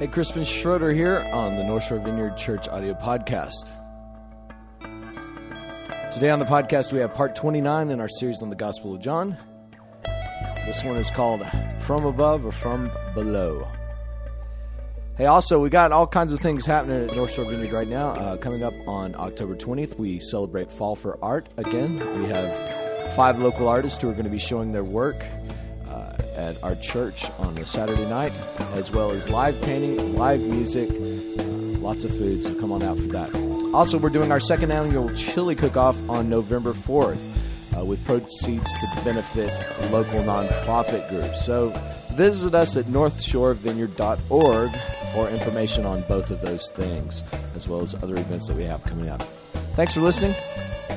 Hey, Crispin Schroeder here on the North Shore Vineyard Church audio podcast. Today on the podcast, we have part 29 in our series on the Gospel of John. This one is called From Above or From Below. Hey, also, we got all kinds of things happening at North Shore Vineyard right now. Uh, coming up on October 20th, we celebrate Fall for Art again. We have five local artists who are going to be showing their work at our church on a Saturday night, as well as live painting, live music, lots of food, so come on out for that. Also, we're doing our second annual chili cook off on November 4th uh, with proceeds to benefit local nonprofit groups. So visit us at northshorevineyard.org for information on both of those things, as well as other events that we have coming up. Thanks for listening.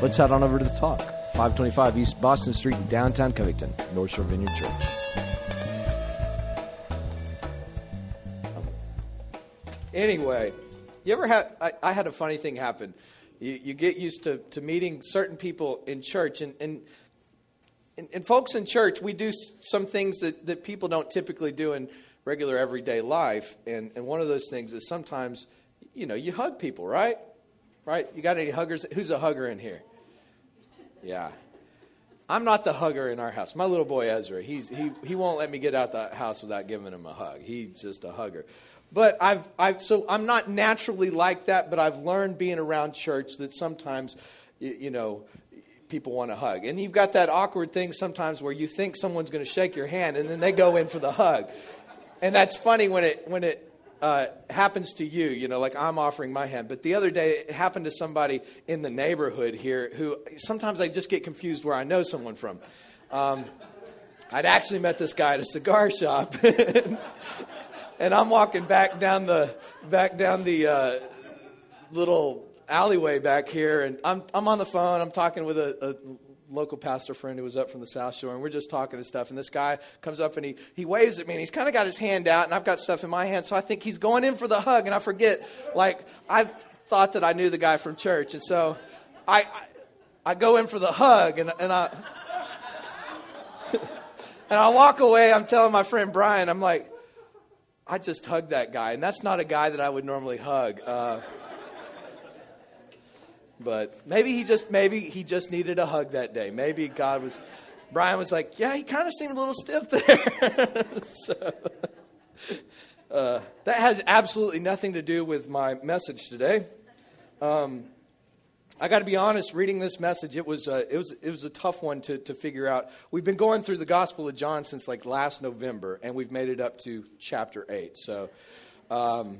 Let's head on over to the talk. 525 East Boston Street, downtown Covington, North Shore Vineyard Church. Anyway, you ever had? I, I had a funny thing happen. You, you get used to, to meeting certain people in church, and, and and, and folks in church, we do some things that, that people don't typically do in regular everyday life. And, and one of those things is sometimes, you know, you hug people, right? Right? You got any huggers? Who's a hugger in here? Yeah. I'm not the hugger in our house. My little boy Ezra, he's, he, he won't let me get out the house without giving him a hug. He's just a hugger. But I've, I've, so I'm not naturally like that, but I've learned being around church that sometimes, you, know, people want to hug. And you've got that awkward thing sometimes where you think someone's going to shake your hand and then they go in for the hug. And that's funny when it, when it uh, happens to you, you know, like I'm offering my hand. But the other day, it happened to somebody in the neighborhood here who sometimes I just get confused where I know someone from. Um, I'd actually met this guy at a cigar shop. and I'm walking back down the, back down the uh, little alleyway back here, and I'm, I'm on the phone. I'm talking with a, a local pastor friend who was up from the South Shore, and we're just talking and stuff. And this guy comes up and he, he waves at me, and he's kind of got his hand out, and I've got stuff in my hand, so I think he's going in for the hug, and I forget, like, I thought that I knew the guy from church, and so I, I, I go in for the hug, and, and I. and I walk away. I'm telling my friend Brian, I'm like, I just hugged that guy, and that's not a guy that I would normally hug. Uh, but maybe he just maybe he just needed a hug that day. Maybe God was Brian was like, yeah, he kind of seemed a little stiff there. so, uh, that has absolutely nothing to do with my message today. Um, I got to be honest. Reading this message, it was uh, it was it was a tough one to to figure out. We've been going through the Gospel of John since like last November, and we've made it up to chapter eight. So. Um,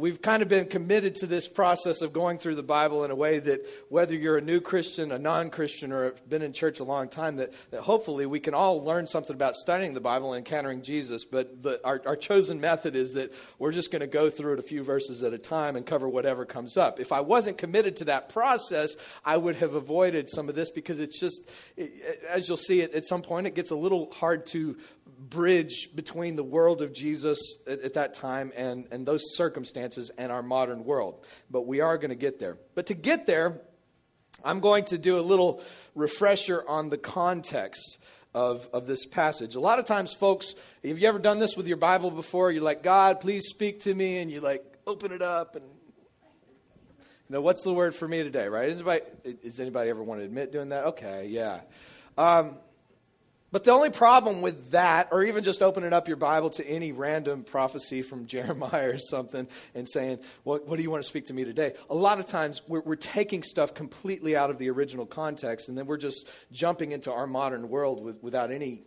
we've kind of been committed to this process of going through the Bible in a way that whether you're a new Christian, a non Christian, or have been in church a long time, that, that hopefully we can all learn something about studying the Bible and encountering Jesus. But the, our, our chosen method is that we're just going to go through it a few verses at a time and cover whatever comes up. If I wasn't committed to that process, I would have avoided some of this because it's just, it, as you'll see, at some point, it gets a little hard to bridge between the world of Jesus at, at, that time and, and those circumstances and our modern world. But we are going to get there. But to get there, I'm going to do a little refresher on the context of, of this passage. A lot of times, folks, have you ever done this with your Bible before? You're like, God, please speak to me, and you like open it up and you know, what's the word for me today, right? Is anybody, is anybody ever want to admit doing that? Okay, yeah. Um, but the only problem with that, or even just opening up your Bible to any random prophecy from Jeremiah or something and saying, what, what do you want to speak to me today? A lot of times we're, we're taking stuff completely out of the original context and then we're just jumping into our modern world with, without any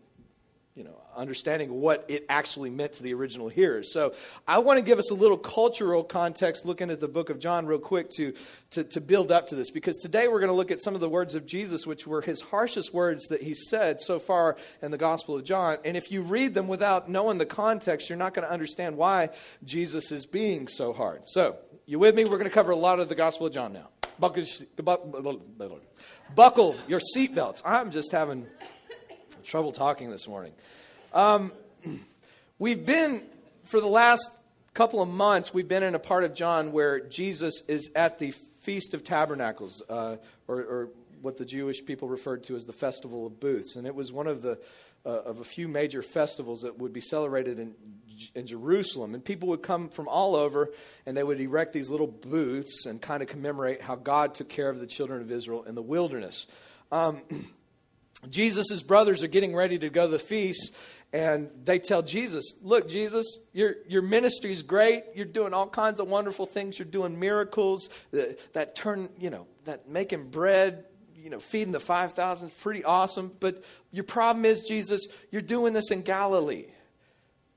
you know, understanding what it actually meant to the original hearers. So I want to give us a little cultural context looking at the book of John real quick to, to, to build up to this. Because today we're going to look at some of the words of Jesus, which were his harshest words that he said so far in the Gospel of John. And if you read them without knowing the context, you're not going to understand why Jesus is being so hard. So, you with me? We're going to cover a lot of the Gospel of John now. Buckle, buckle your seatbelts. I'm just having trouble talking this morning. Um, we've been, for the last couple of months, we've been in a part of John where Jesus is at the Feast of Tabernacles, uh, or, or, what the Jewish people referred to as the Festival of Booths. And it was one of the uh, of a few major festivals that would be celebrated in in Jerusalem. And people would come from all over and they would erect these little booths and kind of commemorate how God took care of the children of Israel in the wilderness. Um, Jesus' brothers are getting ready to go to the feast, and they tell Jesus, Look, Jesus, your, your ministry is great. You're doing all kinds of wonderful things. You're doing miracles that, that turn, you know, that making bread, you know, feeding the 5,000 is pretty awesome. But your problem is, Jesus, you're doing this in Galilee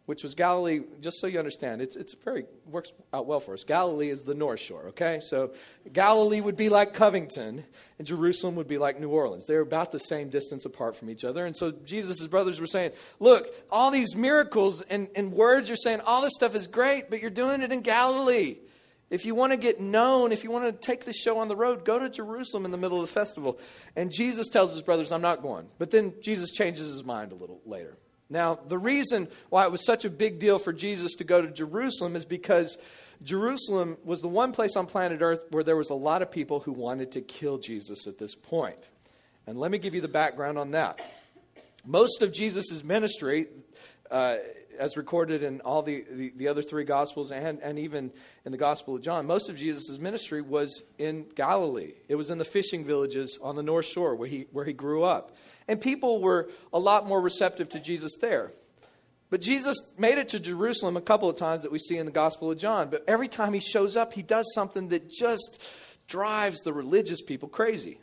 which was Galilee, just so you understand, it's, it's very, works out well for us. Galilee is the North Shore, okay? So Galilee would be like Covington, and Jerusalem would be like New Orleans. They're about the same distance apart from each other. And so Jesus' brothers were saying, Look, all these miracles and, and words, you're saying all this stuff is great, but you're doing it in Galilee. If you want to get known, if you want to take the show on the road, go to Jerusalem in the middle of the festival. And Jesus tells his brothers, I'm not going. But then Jesus changes his mind a little later. Now, the reason why it was such a big deal for Jesus to go to Jerusalem is because Jerusalem was the one place on planet Earth where there was a lot of people who wanted to kill Jesus at this point. And let me give you the background on that. Most of Jesus' ministry, uh, as recorded in all the, the, the, other three Gospels and, and even in the Gospel of John, most of Jesus' ministry was in Galilee. It was in the fishing villages on the North Shore where he, where he grew up. And people were a lot more receptive to Jesus there. But Jesus made it to Jerusalem a couple of times that we see in the Gospel of John. But every time he shows up, he does something that just drives the religious people crazy.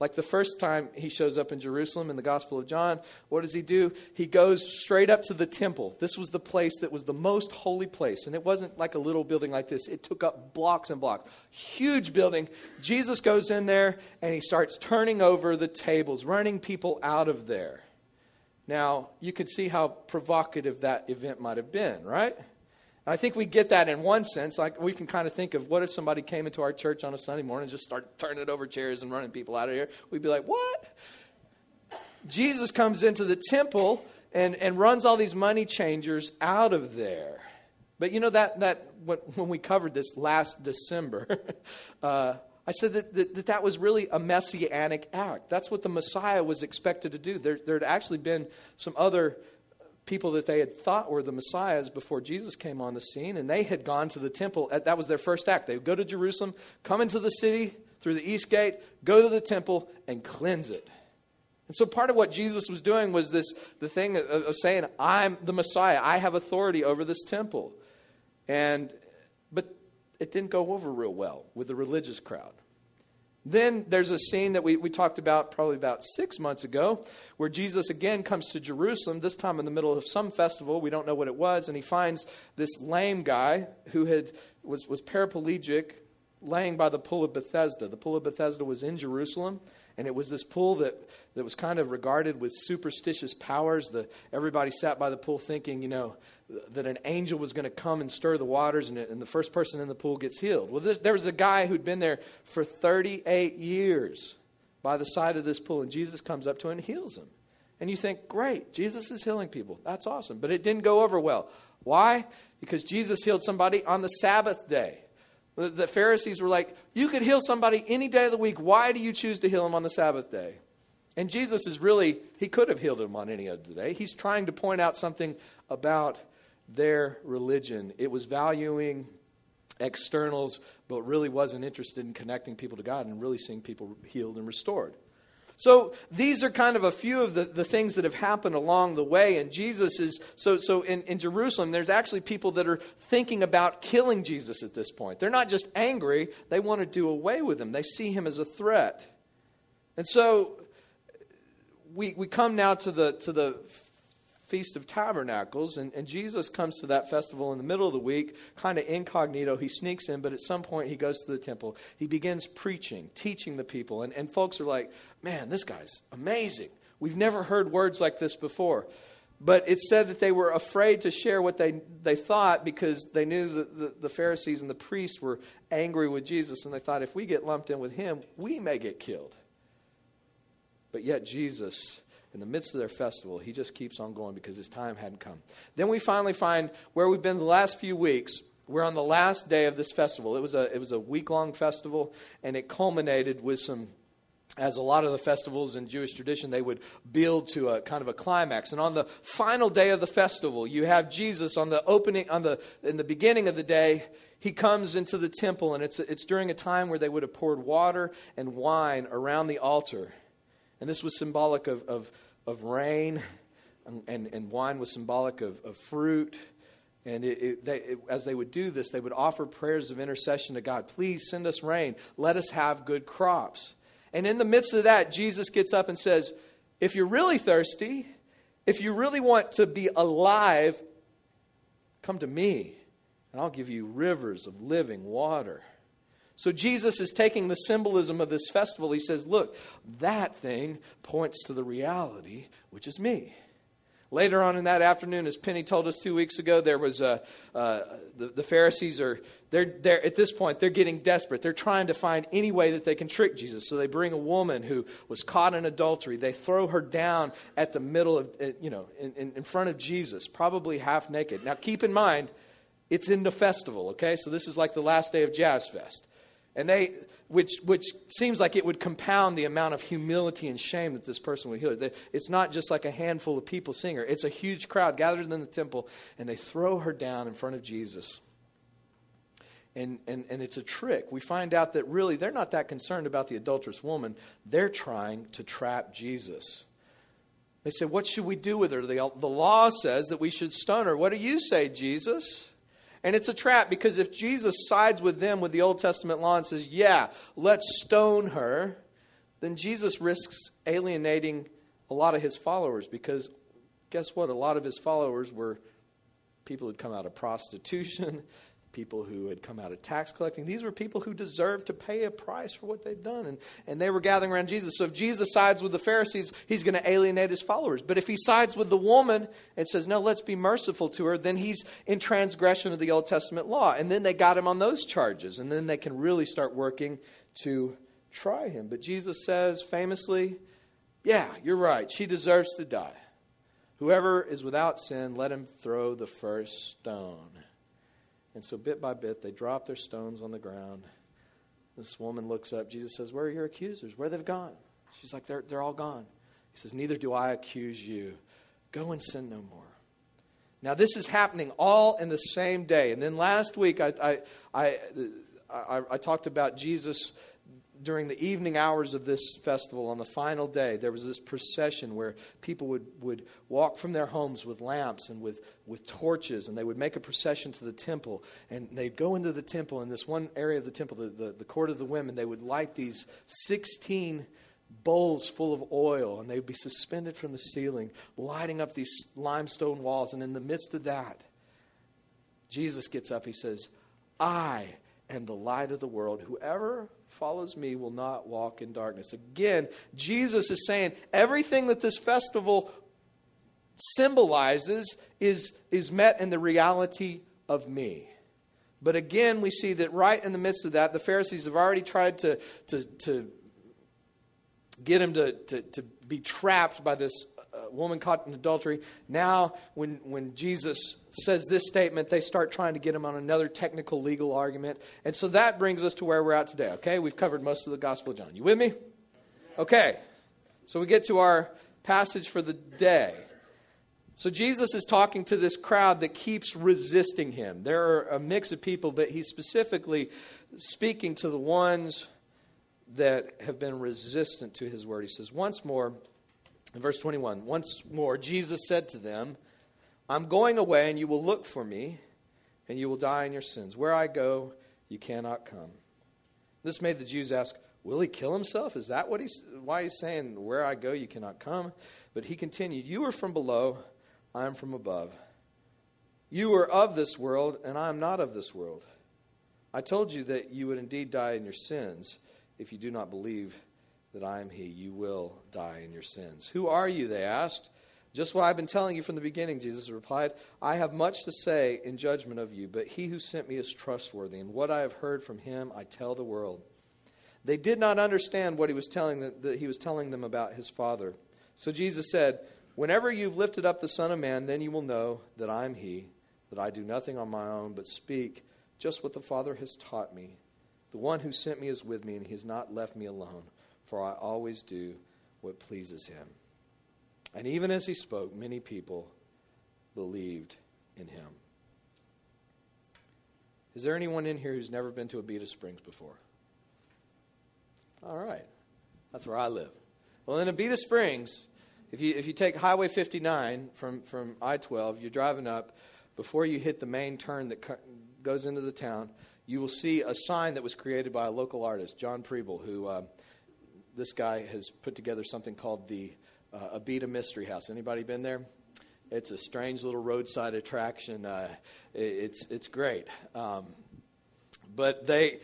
Like the first time he shows up in Jerusalem in the Gospel of John, what does he do? He goes straight up to the temple. This was the place that was the most holy place. And it wasn't like a little building like this, it took up blocks and blocks. Huge building. Jesus goes in there and he starts turning over the tables, running people out of there. Now, you can see how provocative that event might have been, right? I think we get that in one sense. Like we can kind of think of what if somebody came into our church on a Sunday morning and just started turning over chairs and running people out of here? We'd be like, what? Jesus comes into the temple and, and runs all these money changers out of there. But you know that that when we covered this last December, uh, I said that, that, that was really a messianic act. That's what the Messiah was expected to do. There there had actually been some other people that they had thought were the messiahs before Jesus came on the scene, and they had gone to the temple. That was their first act. They would go to Jerusalem, come into the city through the east gate, go to the temple, and cleanse it. And so part of what Jesus was doing was this the thing of, of saying, I'm the Messiah. I have authority over this temple. And but it didn't go over real well with the religious crowd. Then there's a scene that we, we talked about probably about six months ago where Jesus again comes to Jerusalem, this time in the middle of some festival. We don't know what it was. And he finds this lame guy who had, was, was paraplegic laying by the pool of Bethesda. The pool of Bethesda was in Jerusalem. And it was this pool that, that was kind of regarded with superstitious powers. The, everybody sat by the pool thinking, you know, that an angel was going to come and stir the waters, and, and the first person in the pool gets healed. Well, this, there was a guy who'd been there for 38 years by the side of this pool, and Jesus comes up to him and heals him. And you think, great, Jesus is healing people. That's awesome. But it didn't go over well. Why? Because Jesus healed somebody on the Sabbath day. The, the Pharisees were like, You could heal somebody any day of the week. Why do you choose to heal them on the Sabbath day? And Jesus is really, he could have healed him on any other day. He's trying to point out something about their religion. It was valuing externals, but really wasn't interested in connecting people to God and really seeing people healed and restored. So these are kind of a few of the, the things that have happened along the way. And Jesus is, so, so in, in Jerusalem, there's actually people that are thinking about killing Jesus at this point. They're not just angry, they want to do away with him. They see him as a threat. And so we, we come now to the, to the Feast of Tabernacles, and, and Jesus comes to that festival in the middle of the week, kind of incognito. He sneaks in, but at some point he goes to the temple. He begins preaching, teaching the people, and, and folks are like, man, this guy's amazing. We've never heard words like this before. But it said that they were afraid to share what they, they thought because they knew that the, the Pharisees and the priests were angry with Jesus, and they thought if we get lumped in with him, we may get killed. But yet Jesus in the midst of their festival, he just keeps on going because his time hadn't come. Then we finally find where we've been the last few weeks. We're on the last day of this festival. It was a, it was a week long festival, and it culminated with some as a lot of the festivals in Jewish tradition, they would build to a kind of a climax. And on the final day of the festival, you have Jesus on the opening, on the in the beginning of the day. He comes into the temple, and it's it's during a time where they would have poured water and wine around the altar, and this was symbolic of of, of rain, and, and, and wine was symbolic of, of fruit. And it, it, they, it, as they would do this, they would offer prayers of intercession to God. Please send us rain. Let us have good crops. And in the midst of that, Jesus gets up and says, If you're really thirsty, if you really want to be alive, come to me, and I'll give you rivers of living water. So Jesus is taking the symbolism of this festival. He says, Look, that thing points to the reality, which is me. Later on in that afternoon, as Penny told us two weeks ago, there was a, uh, the, the Pharisees are they're, they're at this point they're getting desperate. They're trying to find any way that they can trick Jesus. So they bring a woman who was caught in adultery. They throw her down at the middle of uh, you know in, in front of Jesus, probably half naked. Now keep in mind, it's in the festival. Okay, so this is like the last day of Jazz Fest, and they which, which seems like it would compound the amount of humility and shame that this person would heal. It's not just like a handful of people seeing her, it's a huge crowd gathered in the temple, and they throw her down in front of Jesus. And, and, and it's a trick. We find out that really they're not that concerned about the adulterous woman, they're trying to trap Jesus. They say, What should we do with her? The, the law says that we should stone her. What do you say, Jesus? And it's a trap because if Jesus sides with them with the Old Testament law and says, yeah, let's stone her, then Jesus risks alienating a lot of his followers because guess what? A lot of his followers were people who'd come out of prostitution, people who had come out of tax collecting. These were people who deserved to pay a price for what they'd done. And, and they were gathering around Jesus. So if Jesus sides with the Pharisees, he's going to alienate his followers. But if he sides with the woman and says, no, let's be merciful to her, then he's in transgression of the Old Testament law. And then they got him on those charges. And then they can really start working to try him. But Jesus says famously, yeah, you're right. She deserves to die. Whoever is without sin, let him throw the first stone. And so, bit by bit, they drop their stones on the ground. This woman looks up. Jesus says, Where are your accusers? Where they've gone? She's like, They're, they're all gone. He says, Neither do I accuse you. Go and sin no more. Now, this is happening all in the same day. And then last week, I, I, I, I, I talked about Jesus during the evening hours of this festival, on the final day, there was this procession where people would, would walk from their homes with lamps and with, with torches, and they would make a procession to the temple. And they'd go into the temple, in this one area of the temple, the, the, the court of the women, they would light these 16 bowls full of oil, and they would be suspended from the ceiling, lighting up these limestone walls. And in the midst of that, Jesus gets up, he says, I am the light of the world. Whoever follows me will not walk in darkness. Again, Jesus is saying everything that this festival symbolizes is, is met in the reality of me. But again, we see that right in the midst of that, the Pharisees have already tried to, to, to get him to, to, to be trapped by this woman caught in adultery. Now, when, when Jesus says this statement, they start trying to get him on another technical legal argument. And so that brings us to where we're at today, okay? We've covered most of the Gospel of John. You with me? Okay. So we get to our passage for the day. So Jesus is talking to this crowd that keeps resisting him. There are a mix of people, but he's specifically speaking to the ones that have been resistant to his word. He says, Once more, in verse 21, once more, Jesus said to them, I'm going away, and you will look for me, and you will die in your sins. Where I go, you cannot come. This made the Jews ask, Will he kill himself? Is that what he's, why he's saying, Where I go, you cannot come? But he continued, You are from below, I am from above. You are of this world, and I am not of this world. I told you that you would indeed die in your sins if you do not believe that I am He. You will die in your sins. Who are you? They asked. Just what I've been telling you from the beginning, Jesus replied. I have much to say in judgment of you, but He who sent me is trustworthy, and what I have heard from Him I tell the world. They did not understand what He was telling them, that He was telling them about His Father. So Jesus said, Whenever you've lifted up the Son of Man, then you will know that I am He, that I do nothing on my own, but speak just what the Father has taught me. The one who sent me is with me, and He has not left me alone for I always do what pleases him. And even as he spoke, many people believed in him. Is there anyone in here who's never been to Abita Springs before? All right. That's where I live. Well, in Abita Springs, if you, if you take Highway 59 from, from I 12, you're driving up, before you hit the main turn that goes into the town, you will see a sign that was created by a local artist, John Preble, who uh, this guy has put together something called the uh, Abita Mystery House. Anybody been there? It's a strange little roadside attraction. Uh, it's it's great. Um, but they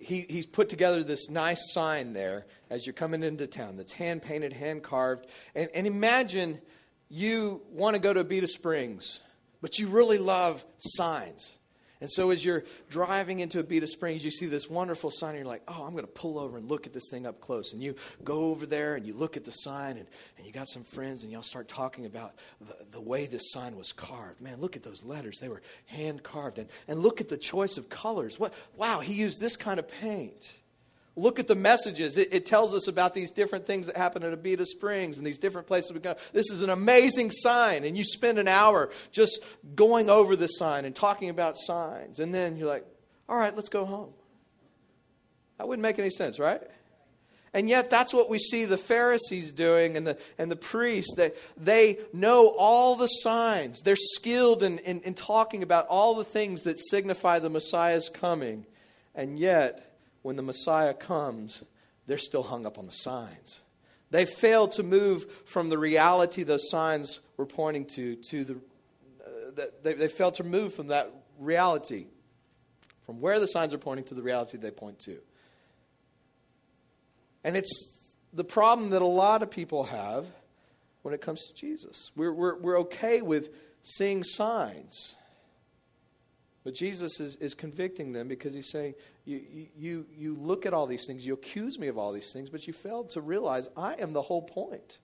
he, he's put together this nice sign there as you're coming into town that's hand painted, hand carved. And, and imagine you want to go to Abita Springs, but you really love signs. And so as you're driving into a Abita Springs, you see this wonderful sign, and you're like, oh, I'm going to pull over and look at this thing up close. And you go over there and you look at the sign, and, and you got some friends, and y'all start talking about the, the way this sign was carved. Man, look at those letters. They were hand carved. And, and look at the choice of colors. What, wow, he used this kind of paint. Look at the messages. It, it, tells us about these different things that happen at Abita Springs and these different places we go. This is an amazing sign. And you spend an hour just going over the sign and talking about signs. And then you're like, all right, let's go home. That wouldn't make any sense, right? And yet, that's what we see the Pharisees doing and the, and the priests. They, they know all the signs. They're skilled in, in, in talking about all the things that signify the Messiah's coming. And yet, when the Messiah comes, they're still hung up on the signs. They fail to move from the reality those signs were pointing to, to the, uh, they, they failed to move from that reality, from where the signs are pointing to the reality they point to. And it's the problem that a lot of people have when it comes to Jesus. We're, we're, we're okay with seeing signs. But Jesus is, is convicting them because he's saying, you, you, you look at all these things, you accuse me of all these things, but you failed to realize I am the whole point.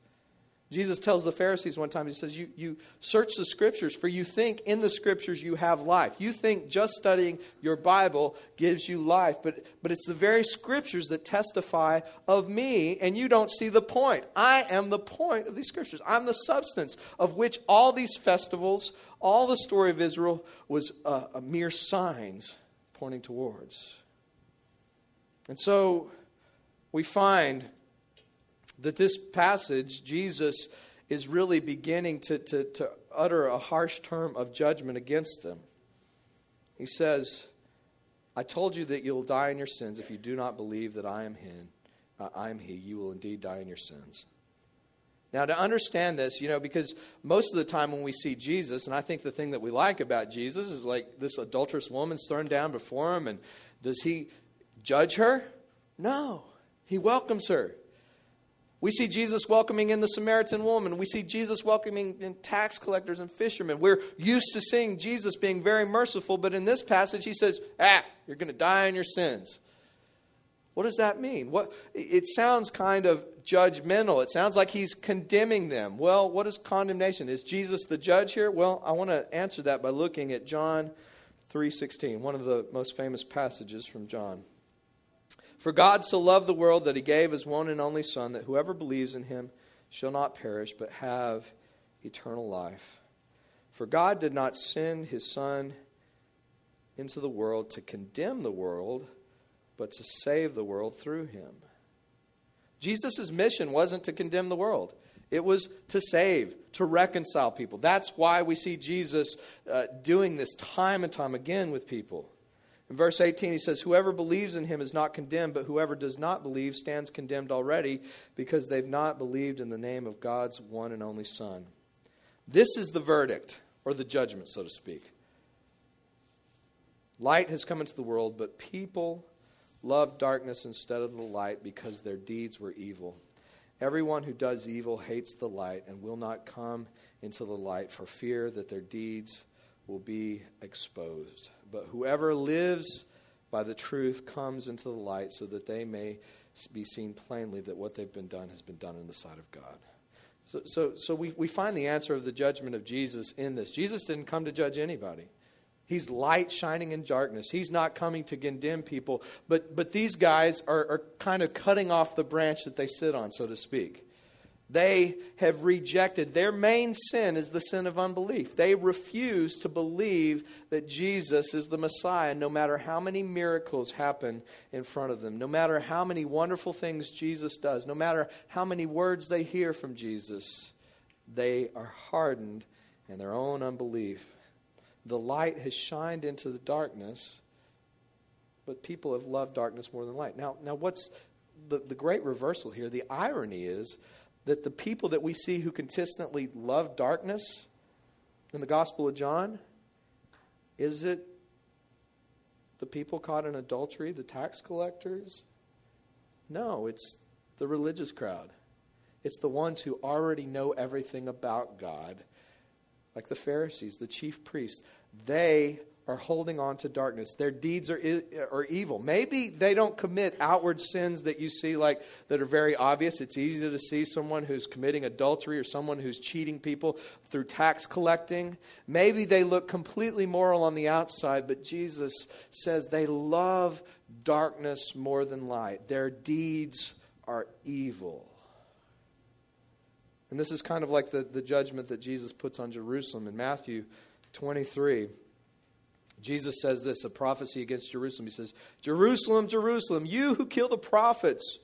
Jesus tells the Pharisees one time, he says, you, you search the scriptures, for you think in the scriptures you have life. You think just studying your Bible gives you life, but, but it's the very scriptures that testify of me, and you don't see the point. I am the point of these scriptures. I'm the substance of which all these festivals, all the story of Israel was uh, a mere signs pointing towards. And so we find that this passage, Jesus is really beginning to, to, to utter a harsh term of judgment against them. He says, I told you that you'll die in your sins if you do not believe that I am Him. Uh, I am He. You will indeed die in your sins. Now, to understand this, you know, because most of the time when we see Jesus, and I think the thing that we like about Jesus is like this adulterous woman's thrown down before him, and does he judge her? No. He welcomes her. We see Jesus welcoming in the Samaritan woman. We see Jesus welcoming in tax collectors and fishermen. We're used to seeing Jesus being very merciful, but in this passage, he says, Ah, you're going to die in your sins. What does that mean? What, it sounds kind of judgmental. It sounds like he's condemning them. Well, what is condemnation? Is Jesus the judge here? Well, I want to answer that by looking at John 3:16, one of the most famous passages from John. For God so loved the world that he gave his one and only son that whoever believes in him shall not perish but have eternal life. For God did not send his son into the world to condemn the world, but to save the world through him. Jesus' mission wasn't to condemn the world. It was to save, to reconcile people. That's why we see Jesus uh, doing this time and time again with people. In verse 18, he says, Whoever believes in him is not condemned, but whoever does not believe stands condemned already because they've not believed in the name of God's one and only Son. This is the verdict, or the judgment, so to speak. Light has come into the world, but people loved darkness instead of the light because their deeds were evil. Everyone who does evil hates the light and will not come into the light for fear that their deeds will be exposed. But whoever lives by the truth comes into the light so that they may be seen plainly that what they've been done has been done in the sight of God. So, so, so we, we find the answer of the judgment of Jesus in this. Jesus didn't come to judge anybody. He's light shining in darkness. He's not coming to condemn people. But, but these guys are, are kind of cutting off the branch that they sit on, so to speak. They have rejected. Their main sin is the sin of unbelief. They refuse to believe that Jesus is the Messiah, no matter how many miracles happen in front of them, no matter how many wonderful things Jesus does, no matter how many words they hear from Jesus. They are hardened in their own unbelief the light has shined into the darkness, but people have loved darkness more than light. Now, now what's the, the great reversal here? The irony is that the people that we see who consistently love darkness in the Gospel of John, is it the people caught in adultery, the tax collectors? No, it's the religious crowd. It's the ones who already know everything about God like the Pharisees, the chief priests, they are holding on to darkness. Their deeds are, are evil. Maybe they don't commit outward sins that you see, like that are very obvious. It's easy to see someone who's committing adultery or someone who's cheating people through tax collecting. Maybe they look completely moral on the outside, but Jesus says they love darkness more than light. Their deeds are evil. And this is kind of like the, the judgment that Jesus puts on Jerusalem in Matthew 23. Jesus says this, a prophecy against Jerusalem. He says, Jerusalem, Jerusalem, you who kill the prophets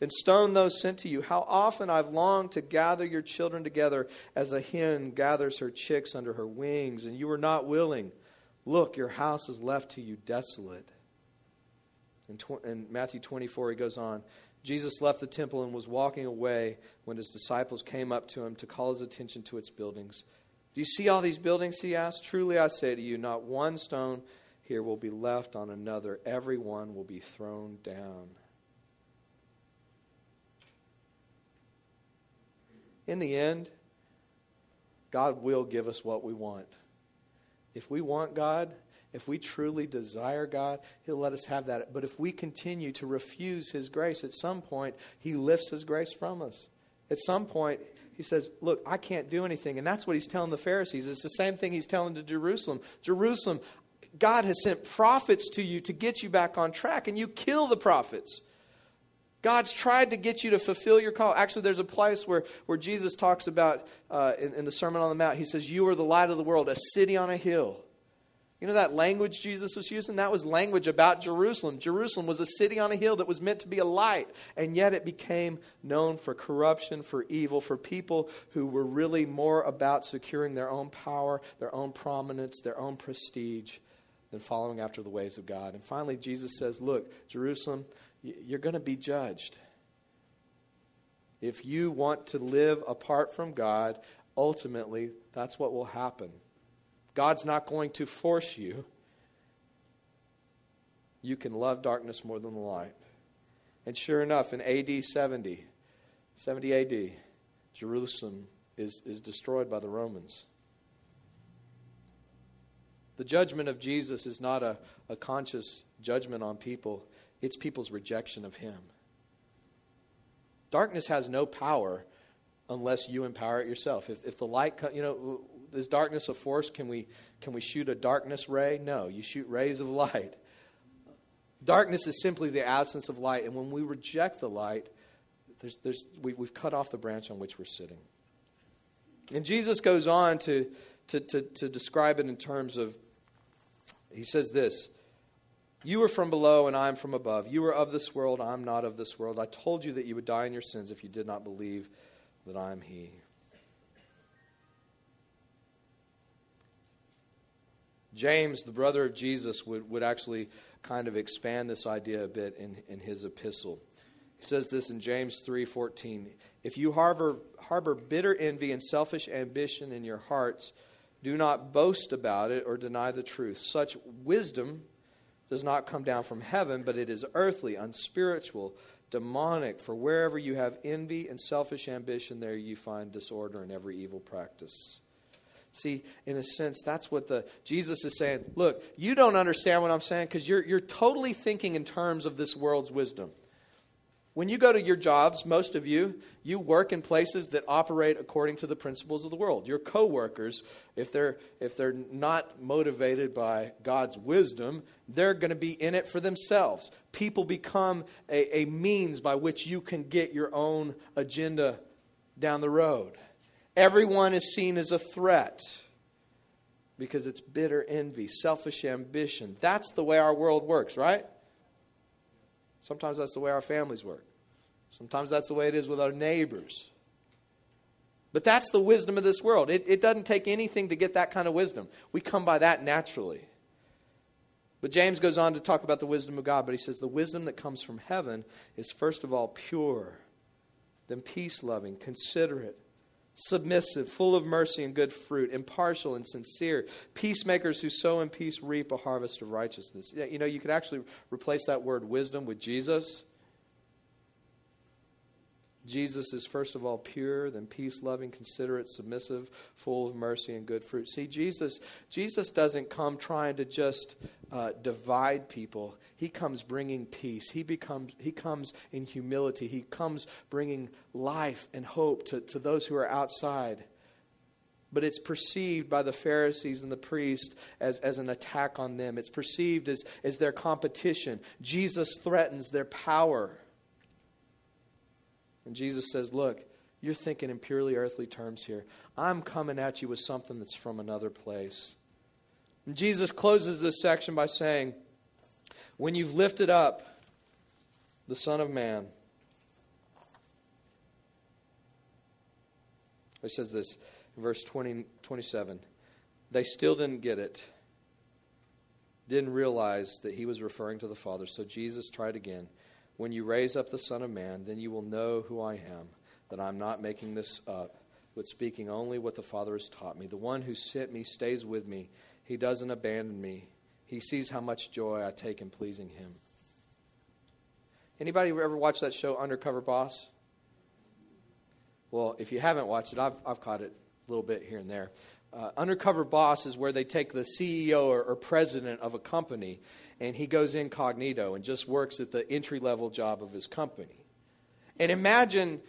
and stone those sent to you, how often I've longed to gather your children together as a hen gathers her chicks under her wings, and you were not willing. Look, your house is left to you desolate. In, tw- in Matthew 24, he goes on, Jesus left the temple and was walking away when his disciples came up to him to call his attention to its buildings. Do you see all these buildings? He asked. Truly I say to you, not one stone here will be left on another, every one will be thrown down. In the end, God will give us what we want. If we want God, if we truly desire God, He'll let us have that. But if we continue to refuse His grace, at some point, He lifts His grace from us. At some point, He says, Look, I can't do anything. And that's what He's telling the Pharisees. It's the same thing He's telling to Jerusalem. Jerusalem, God has sent prophets to you to get you back on track, and you kill the prophets. God's tried to get you to fulfill your call. Actually, there's a place where, where Jesus talks about uh, in, in the Sermon on the Mount, he says, You are the light of the world, a city on a hill. You know that language Jesus was using? That was language about Jerusalem. Jerusalem was a city on a hill that was meant to be a light, and yet it became known for corruption, for evil, for people who were really more about securing their own power, their own prominence, their own prestige than following after the ways of God. And finally, Jesus says, Look, Jerusalem, you're going to be judged. If you want to live apart from God, ultimately, that's what will happen. God's not going to force you. You can love darkness more than the light. And sure enough, in AD 70, 70 AD, Jerusalem is, is destroyed by the Romans. The judgment of Jesus is not a, a conscious judgment on people, it's people's rejection of Him. Darkness has no power unless you empower it yourself. If, if the light, you know, is darkness a force? Can we, can we shoot a darkness ray? No, you shoot rays of light. Darkness is simply the absence of light, and when we reject the light, there's, there's, we, we've cut off the branch on which we're sitting. And Jesus goes on to, to, to, to describe it in terms of, he says this You are from below, and I am from above. You are of this world, I am not of this world. I told you that you would die in your sins if you did not believe that I am He. James, the brother of Jesus, would, would actually kind of expand this idea a bit in, in his epistle. He says this in James 3:14, "If you harbor harbor bitter envy and selfish ambition in your hearts, do not boast about it or deny the truth. Such wisdom does not come down from heaven, but it is earthly, unspiritual, demonic. For wherever you have envy and selfish ambition, there you find disorder and every evil practice." See, in a sense, that's what the Jesus is saying. Look, you don't understand what I'm saying because you're, you're totally thinking in terms of this world's wisdom. When you go to your jobs, most of you, you work in places that operate according to the principles of the world. Your coworkers, if they're if they're not motivated by God's wisdom, they're going to be in it for themselves. People become a, a means by which you can get your own agenda down the road. Everyone is seen as a threat because it's bitter envy, selfish ambition. That's the way our world works, right? Sometimes that's the way our families work. Sometimes that's the way it is with our neighbors. But that's the wisdom of this world. It, it doesn't take anything to get that kind of wisdom. We come by that naturally. But James goes on to talk about the wisdom of God, but he says the wisdom that comes from heaven is first of all pure, then peace loving, considerate, submissive, full of mercy and good fruit, impartial and sincere, peacemakers who sow in peace reap a harvest of righteousness. You know, you could actually replace that word wisdom with Jesus. Jesus is first of all pure, then peace loving, considerate, submissive, full of mercy and good fruit. See, Jesus, Jesus doesn't come trying to just uh, divide people. He comes bringing peace. He becomes he comes in humility. He comes bringing life and hope to, to those who are outside. But it's perceived by the Pharisees and the priests as, as an attack on them. It's perceived as, as their competition. Jesus threatens their power. And Jesus says, Look, you're thinking in purely earthly terms here. I'm coming at you with something that's from another place. And Jesus closes this section by saying, When you've lifted up the Son of Man, he says this in verse 20, 27 they still didn't get it, didn't realize that he was referring to the Father. So Jesus tried again. When you raise up the Son of Man, then you will know who I am, that I'm not making this up, but speaking only what the Father has taught me. The one who sent me stays with me, he doesn't abandon me. He sees how much joy I take in pleasing him. Anybody ever watched that show, Undercover Boss? Well, if you haven't watched it, I've, I've caught it a little bit here and there. Uh, undercover boss is where they take the CEO or, or, president of a company and he goes incognito and just works at the entry level job of his company. And imagine,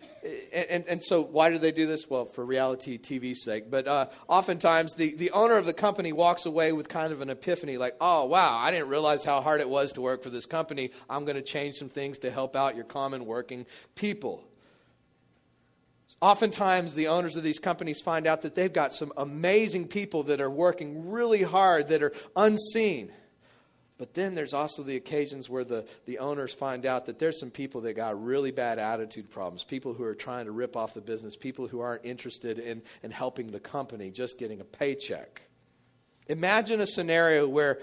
and, and, so why do they do this? Well, for reality TV's sake. But uh, oftentimes the, the owner of the company walks away with kind of an epiphany like, oh, wow, I didn't realize how hard it was to work for this company. I'm going to change some things to help out your common working people. Oftentimes, the owners of these companies find out that they've got some amazing people that are working really hard that are unseen. But then there's also the occasions where the, the owners find out that there's some people that got really bad attitude problems, people who are trying to rip off the business, people who aren't interested in, in helping the company, just getting a paycheck. Imagine a scenario where,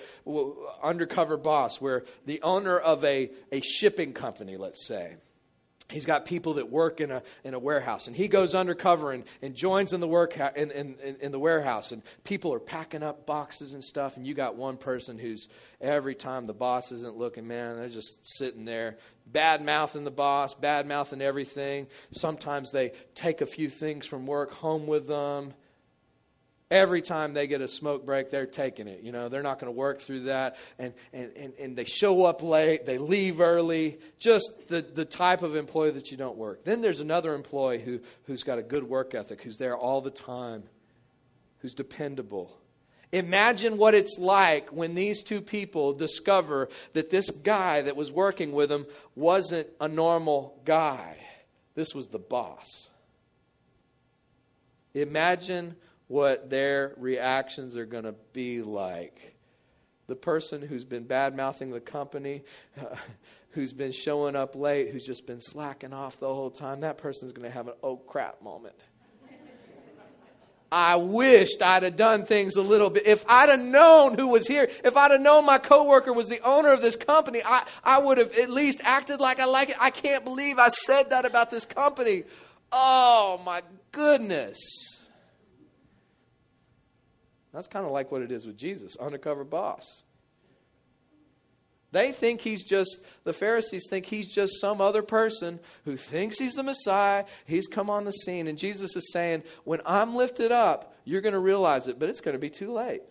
undercover boss, where the owner of a, a shipping company, let's say, he's got people that work in a, in a warehouse and he goes undercover and, and joins in the work in, in, in the warehouse and people are packing up boxes and stuff and you got one person who's every time the boss isn't looking man they're just sitting there bad mouthing the boss bad mouthing everything. Sometimes they take a few things from work home with them Every time they get a smoke break, they're taking it. You know, they're not going to work through that. And, and, and, and they show up late, they leave early, just the, the type of employee that you don't work. Then there's another employee who, who's got a good work ethic, who's there all the time, who's dependable. Imagine what it's like when these two people discover that this guy that was working with them wasn't a normal guy. This was the boss. Imagine what their reactions are going to be like. The person who's been bad mouthing the company, uh, who's been showing up late, who's just been slacking off the whole time, that person's going to have an oh crap moment. I wished I'd have done things a little bit. If I'd have known who was here, if I'd have known my coworker was the owner of this company, I, I would have at least acted like I like it. I can't believe I said that about this company. Oh my goodness. That's kind of like what it is with Jesus, undercover boss. They think he's just, the Pharisees think he's just some other person who thinks he's the Messiah. He's come on the scene. And Jesus is saying, when I'm lifted up, you're going to realize it, but it's going to be too late.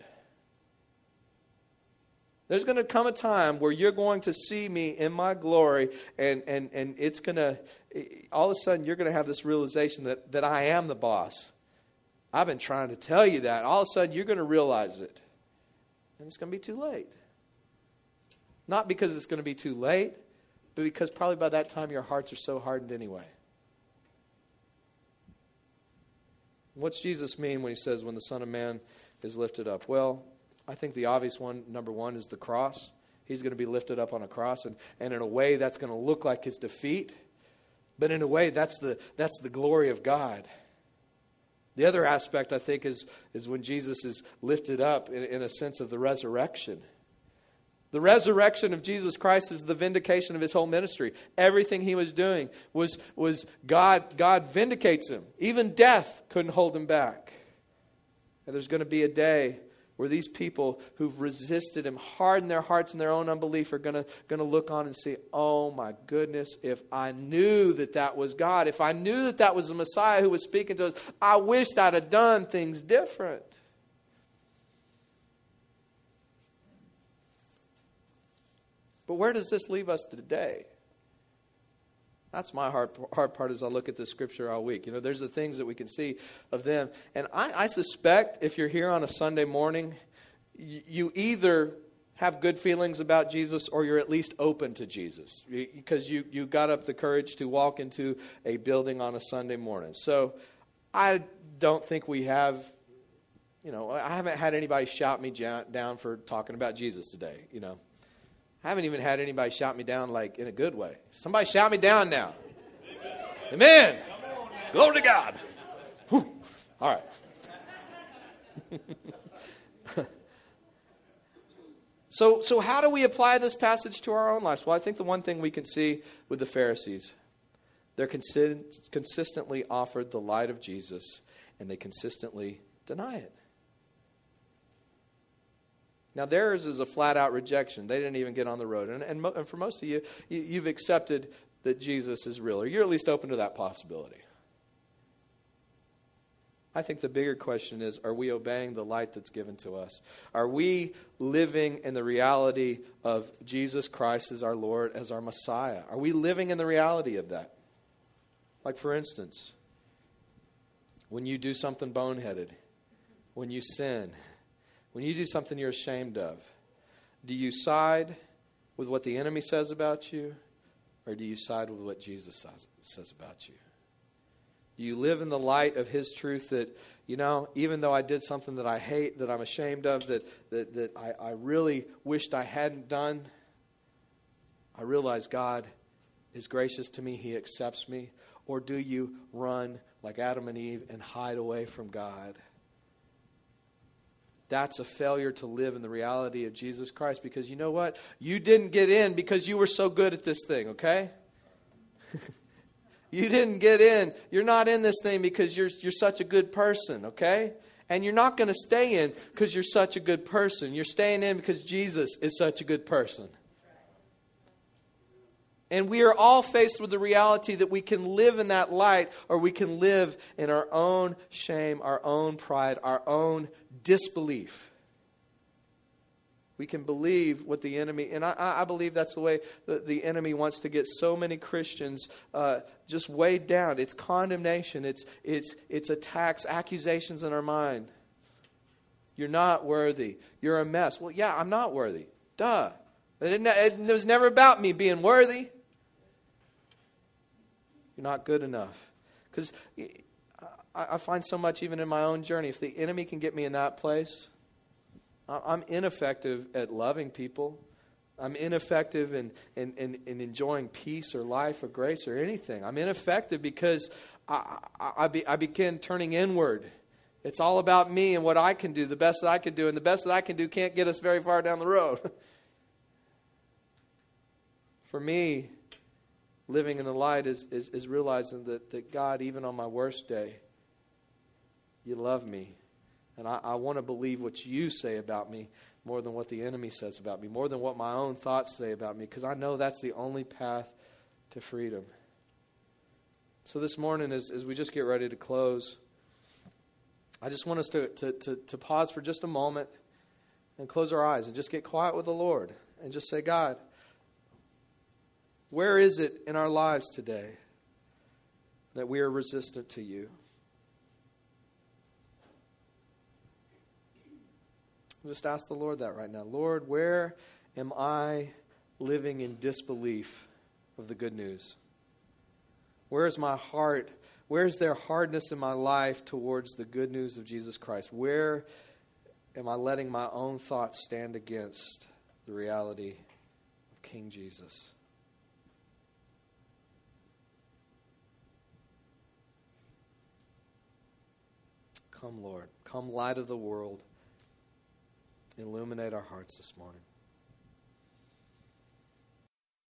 There's going to come a time where you're going to see me in my glory, and, and, and it's going to, all of a sudden, you're going to have this realization that, that I am the boss. I've been trying to tell you that. All of a sudden, you're going to realize it. And it's going to be too late. Not because it's going to be too late, but because probably by that time your hearts are so hardened anyway. What's Jesus mean when he says, when the Son of Man is lifted up? Well, I think the obvious one, number one, is the cross. He's going to be lifted up on a cross, and, and in a way, that's going to look like his defeat. But in a way, that's the, that's the glory of God. The other aspect, I think, is, is when Jesus is lifted up in, in a sense of the resurrection. The resurrection of Jesus Christ is the vindication of his whole ministry. Everything he was doing was, was God, God vindicates him. Even death couldn't hold him back. And there's going to be a day where these people who've resisted him, hardened their hearts in their own unbelief, are going to, look on and say, Oh my goodness, if I knew that that was God, if I knew that that was the Messiah who was speaking to us, I wished I'd have done things different. But where does this leave us today? That's my hard, hard part as I look at this scripture all week. You know, there's the things that we can see of them. And I, I suspect if you're here on a Sunday morning, you, you either have good feelings about Jesus or you're at least open to Jesus because you, you got up the courage to walk into a building on a Sunday morning. So I don't think we have, you know, I haven't had anybody shout me down for talking about Jesus today, you know. I haven't even had anybody shout me down like in a good way. Somebody shout me down now. Amen. Glory to God. Whew. All right. so, so how do we apply this passage to our own lives? Well, I think the one thing we can see with the Pharisees, they're consi- consistently offered the light of Jesus, and they consistently deny it. Now, theirs is a flat out rejection. They didn't even get on the road. And, and, mo- and for most of you, you, you've accepted that Jesus is real, or you're at least open to that possibility. I think the bigger question is are we obeying the light that's given to us? Are we living in the reality of Jesus Christ as our Lord, as our Messiah? Are we living in the reality of that? Like, for instance, when you do something boneheaded, when you sin, when you do something you're ashamed of, do you side with what the enemy says about you, or do you side with what Jesus says, about you? Do you live in the light of his truth that, you know, even though I did something that I hate, that I'm ashamed of, that, that, that I, I really wished I hadn't done, I realize God is gracious to me, he accepts me? Or do you run like Adam and Eve and hide away from God? That's a failure to live in the reality of Jesus Christ because you know what? You didn't get in because you were so good at this thing, okay? you didn't get in. You're not in this thing because you're, you're such a good person, okay? And you're not going to stay in because you're such a good person. You're staying in because Jesus is such a good person. And we are all faced with the reality that we can live in that light or we can live in our own shame, our own pride, our own disbelief. We can believe what the enemy, and I, I believe that's the way the, the, enemy wants to get so many Christians uh, just weighed down. It's condemnation, it's, it's, it's attacks, accusations in our mind. You're not worthy. You're a mess. Well, yeah, I'm not worthy. Duh. It, it was never about me being worthy. You're not good enough. Because I, find so much even in my own journey. If the enemy can get me in that place, I'm ineffective at loving people. I'm ineffective in, in, in, in, enjoying peace or life or grace or anything. I'm ineffective because I, I, I, be, I begin turning inward. It's all about me and what I can do, the best that I can do, and the best that I can do can't get us very far down the road. For me, living in the light is, is, is realizing that, that God, even on my worst day, you love me. And I, I want to believe what you say about me more than what the enemy says about me, more than what my own thoughts say about me, because I know that's the only path to freedom. So this morning, as, as we just get ready to close, I just want us to, to, to, to pause for just a moment and close our eyes and just get quiet with the Lord and just say, God, where is it in our lives today that we are resistant to you? Just ask the Lord that right now. Lord, where am I living in disbelief of the good news? Where is my heart? Where is there hardness in my life towards the good news of Jesus Christ? Where am I letting my own thoughts stand against the reality of King Jesus? Come, Lord. Come, light of the world. Illuminate our hearts this morning.